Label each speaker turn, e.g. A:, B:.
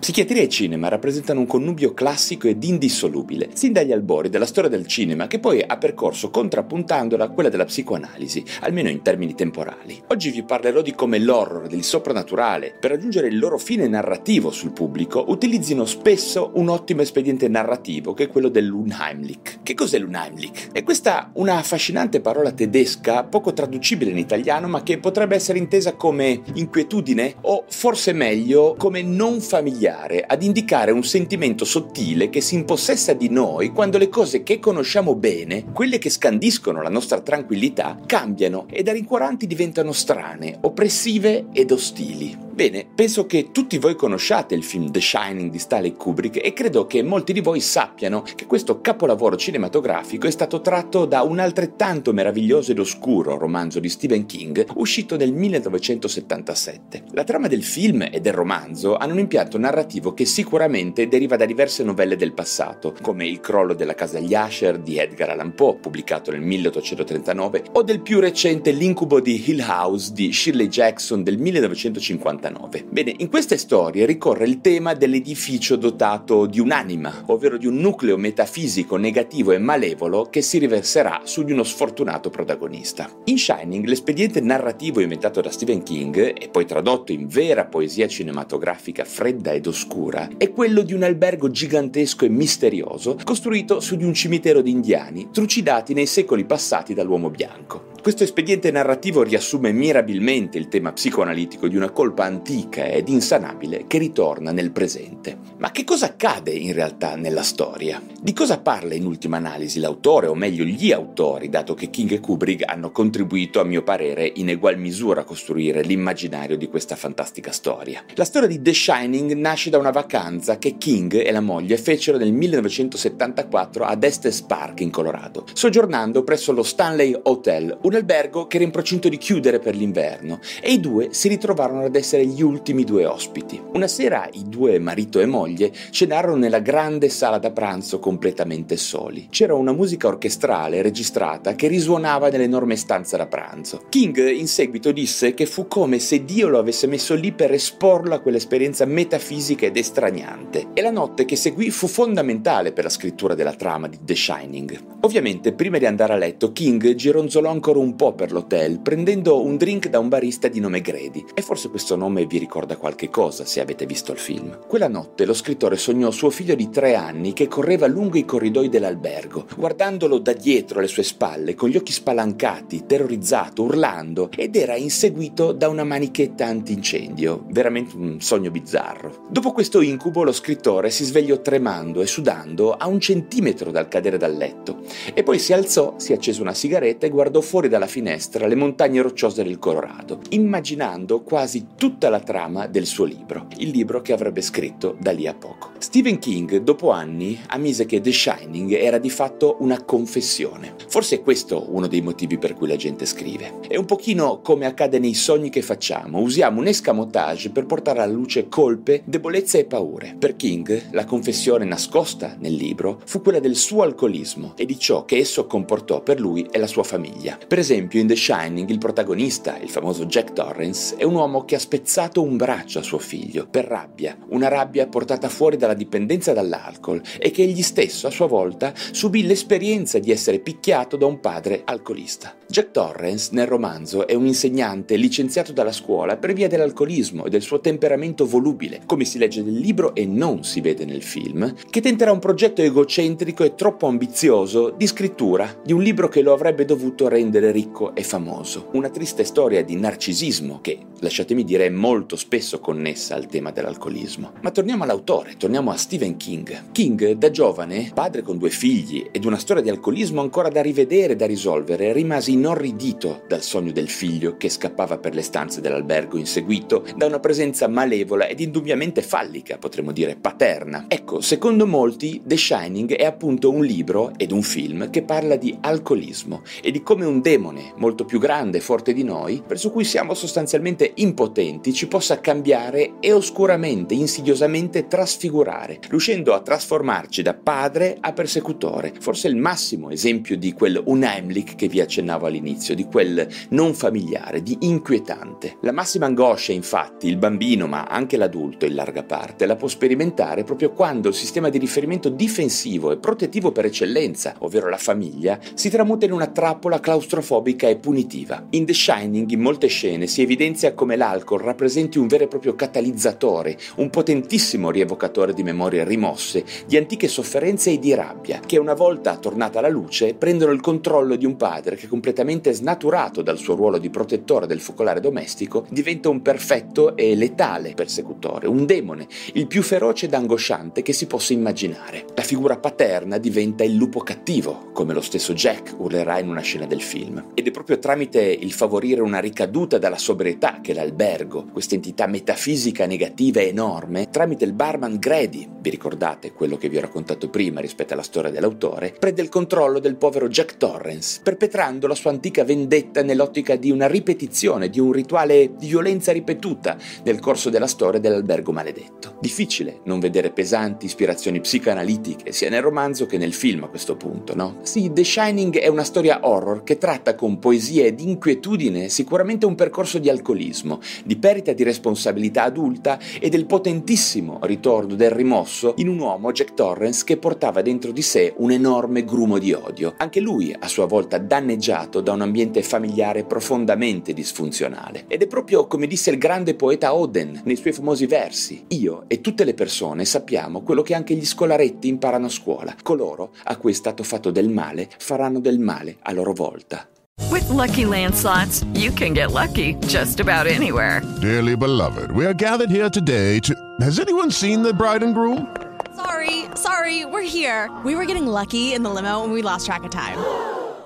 A: Psichiatria e cinema rappresentano un connubio classico ed indissolubile, sin dagli albori della storia del cinema, che poi ha percorso contrappuntandola a quella della psicoanalisi, almeno in termini temporali. Oggi vi parlerò di come l'horror del soprannaturale, per raggiungere il loro fine narrativo sul pubblico, utilizzino spesso un ottimo espediente narrativo che è quello dell'Unheimlich. Che cos'è l'Unheimlich? È questa una affascinante parola tedesca, poco traducibile in italiano, ma che potrebbe essere intesa come inquietudine o forse meglio come non familiare familiare ad indicare un sentimento sottile che si impossessa di noi quando le cose che conosciamo bene, quelle che scandiscono la nostra tranquillità, cambiano e da rincuoranti diventano strane, oppressive ed ostili. Bene, penso che tutti voi conosciate il film The Shining di Stanley Kubrick e credo che molti di voi sappiano che questo capolavoro cinematografico è stato tratto da un altrettanto meraviglioso ed oscuro romanzo di Stephen King uscito nel 1977. La trama del film e del romanzo hanno un impianto narrativo che sicuramente deriva da diverse novelle del passato, come Il crollo della casa degli Asher di Edgar Allan Poe, pubblicato nel 1839, o del più recente L'incubo di Hill House di Shirley Jackson del 1959. 1989. Bene, in queste storie ricorre il tema dell'edificio dotato di un'anima, ovvero di un nucleo metafisico negativo e malevolo che si riverserà su di uno sfortunato protagonista. In Shining, l'espediente narrativo inventato da Stephen King e poi tradotto in vera poesia cinematografica fredda ed oscura è quello di un albergo gigantesco e misterioso costruito su di un cimitero di indiani trucidati nei secoli passati dall'uomo bianco. Questo espediente narrativo riassume mirabilmente il tema psicoanalitico di una colpa antica ed insanabile che ritorna nel presente. Ma che cosa accade in realtà nella storia? Di cosa parla in ultima analisi l'autore, o meglio gli autori, dato che King e Kubrick hanno contribuito a mio parere in egual misura a costruire l'immaginario di questa fantastica storia? La storia di The Shining nasce da una vacanza che King e la moglie fecero nel 1974 ad Estes Park in Colorado, soggiornando presso lo Stanley Hotel, un albergo che era in procinto di chiudere per l'inverno, e i due si ritrovarono ad essere gli ultimi due ospiti. Una sera i due, marito e moglie, cenarono nella grande sala da pranzo completamente soli. C'era una musica orchestrale registrata che risuonava nell'enorme stanza da pranzo. King in seguito disse che fu come se Dio lo avesse messo lì per esporlo a quell'esperienza metafisica ed estraniante. E la notte che seguì fu fondamentale per la scrittura della trama di The Shining. Ovviamente, prima di andare a letto, King gironzolò ancora un po' per l'hotel, prendendo un drink da un barista di nome Grady. E forse questo nome vi ricorda qualche cosa se avete visto il film. Quella notte lo scrittore sognò suo figlio di tre anni che correva lungo i corridoi dell'albergo, guardandolo da dietro alle sue spalle, con gli occhi spalancati, terrorizzato, urlando, ed era inseguito da una manichetta antincendio. Veramente un sogno bizzarro. Dopo questo incubo lo scrittore si svegliò tremando e sudando a un centimetro dal cadere dal letto, e poi si alzò, si accese una sigaretta e guardò fuori dalla finestra le montagne rocciose del Colorado, immaginando quasi tutta la trama del suo libro, il libro che avrebbe scritto da lì a poco. Stephen King, dopo anni, ammise che The Shining era di fatto una confessione. Forse è questo uno dei motivi per cui la gente scrive. È un pochino come accade nei sogni che facciamo, usiamo un escamotage per portare alla luce colpe, debolezze e paure. Per King, la confessione nascosta nel libro fu quella del suo alcolismo e di ciò che esso comportò per lui e la sua famiglia. Per esempio, in The Shining, il protagonista, il famoso Jack Torrance, è un uomo che ha spezzato un braccio a suo figlio per rabbia, una rabbia portata fuori dalla dipendenza dall'alcol e che egli stesso, a sua volta, subì l'esperienza di essere picchiato da un padre alcolista. Jack Torrance, nel romanzo, è un insegnante licenziato dalla scuola per via dell'alcolismo e del suo temperamento volubile, come si legge nel libro e non si vede nel film, che tenterà un progetto egocentrico e troppo ambizioso di scrittura di un libro che lo avrebbe dovuto rendere ricco e famoso. Una triste storia di narcisismo che, lasciatemi dire, è molto spesso connessa al tema dell'alcolismo. Ma torniamo all'autore, torniamo a Stephen King. King, da giovane, padre con due figli ed una storia di alcolismo ancora da rivedere e da risolvere, rimase inorridito dal sogno del figlio che scappava per le stanze dell'albergo inseguito da una presenza malevola ed indubbiamente fallica, potremmo dire paterna. Ecco, secondo molti The Shining è appunto un libro ed un film che parla di alcolismo e di come un demone molto più grande e forte di noi, verso cui siamo sostanzialmente impotenti, ci possa cambiare e oscuramente, insidiosamente trasfigurare, riuscendo a trasformarci da padre a persecutore. Forse il massimo esempio di quel Unheimlich che vi accennavo all'inizio, di quel non familiare, di inquietante. La massima angoscia, infatti, il bambino, ma anche l'adulto in larga parte, la può sperimentare proprio quando il sistema di riferimento difensivo e protettivo per eccellenza, ovvero la famiglia, si tramuta in una trappola claustrofobica e punitiva. In The Shining, in molte scene, si evidenzia come l'alcol rappresenti un vero e proprio catalizzatore, un potentissimo rievocatore di memorie rimosse, di antiche sofferenze e di rabbia, che una volta tornata alla luce prendono il controllo di un padre che completamente snaturato dal suo ruolo di protettore del focolare domestico diventa un perfetto e letale persecutore, un demone, il più feroce ed angosciante che si possa immaginare. La figura paterna diventa il lupo cattivo, come lo stesso Jack urlerà in una scena del film. Ed è proprio tramite il favorire una ricaduta dalla sobrietà che l'albergo, questa entità metafisica negativa enorme, tramite il barman Grady, vi ricordate quello che vi ho raccontato prima rispetto alla storia dell'autore, prende il controllo del povero Jack Torrance, perpetrando la sua antica vendetta nell'ottica di una ripetizione, di un rituale di violenza ripetuta nel corso della storia dell'albergo maledetto. Difficile non vedere pesanti ispirazioni psicoanalitiche sia nel romanzo che nel film a questo punto, no? Sì, The Shining è una storia horror che tratta con poesia ed inquietudine sicuramente un percorso di alcolismo, di perdita di responsabilità adulta e del potentissimo ritorno del rimosso in un uomo, Jack Torrance, che portava dentro di sé un enorme grumo di odio, anche lui a sua volta danneggiato da un ambiente familiare profondamente disfunzionale. Ed è proprio come disse il grande poeta Oden nei suoi famosi versi, io e tutte le persone sappiamo quello che anche gli scolaretti imparano a scuola, coloro a cui è stato fatto del male faranno del male a loro volta.
B: With lucky landslots, you can get lucky just about anywhere.
C: Dearly beloved, we are gathered here today to. Has anyone seen the bride and groom?
D: Sorry, sorry, we're here. We were getting lucky in the limo and we lost track of time.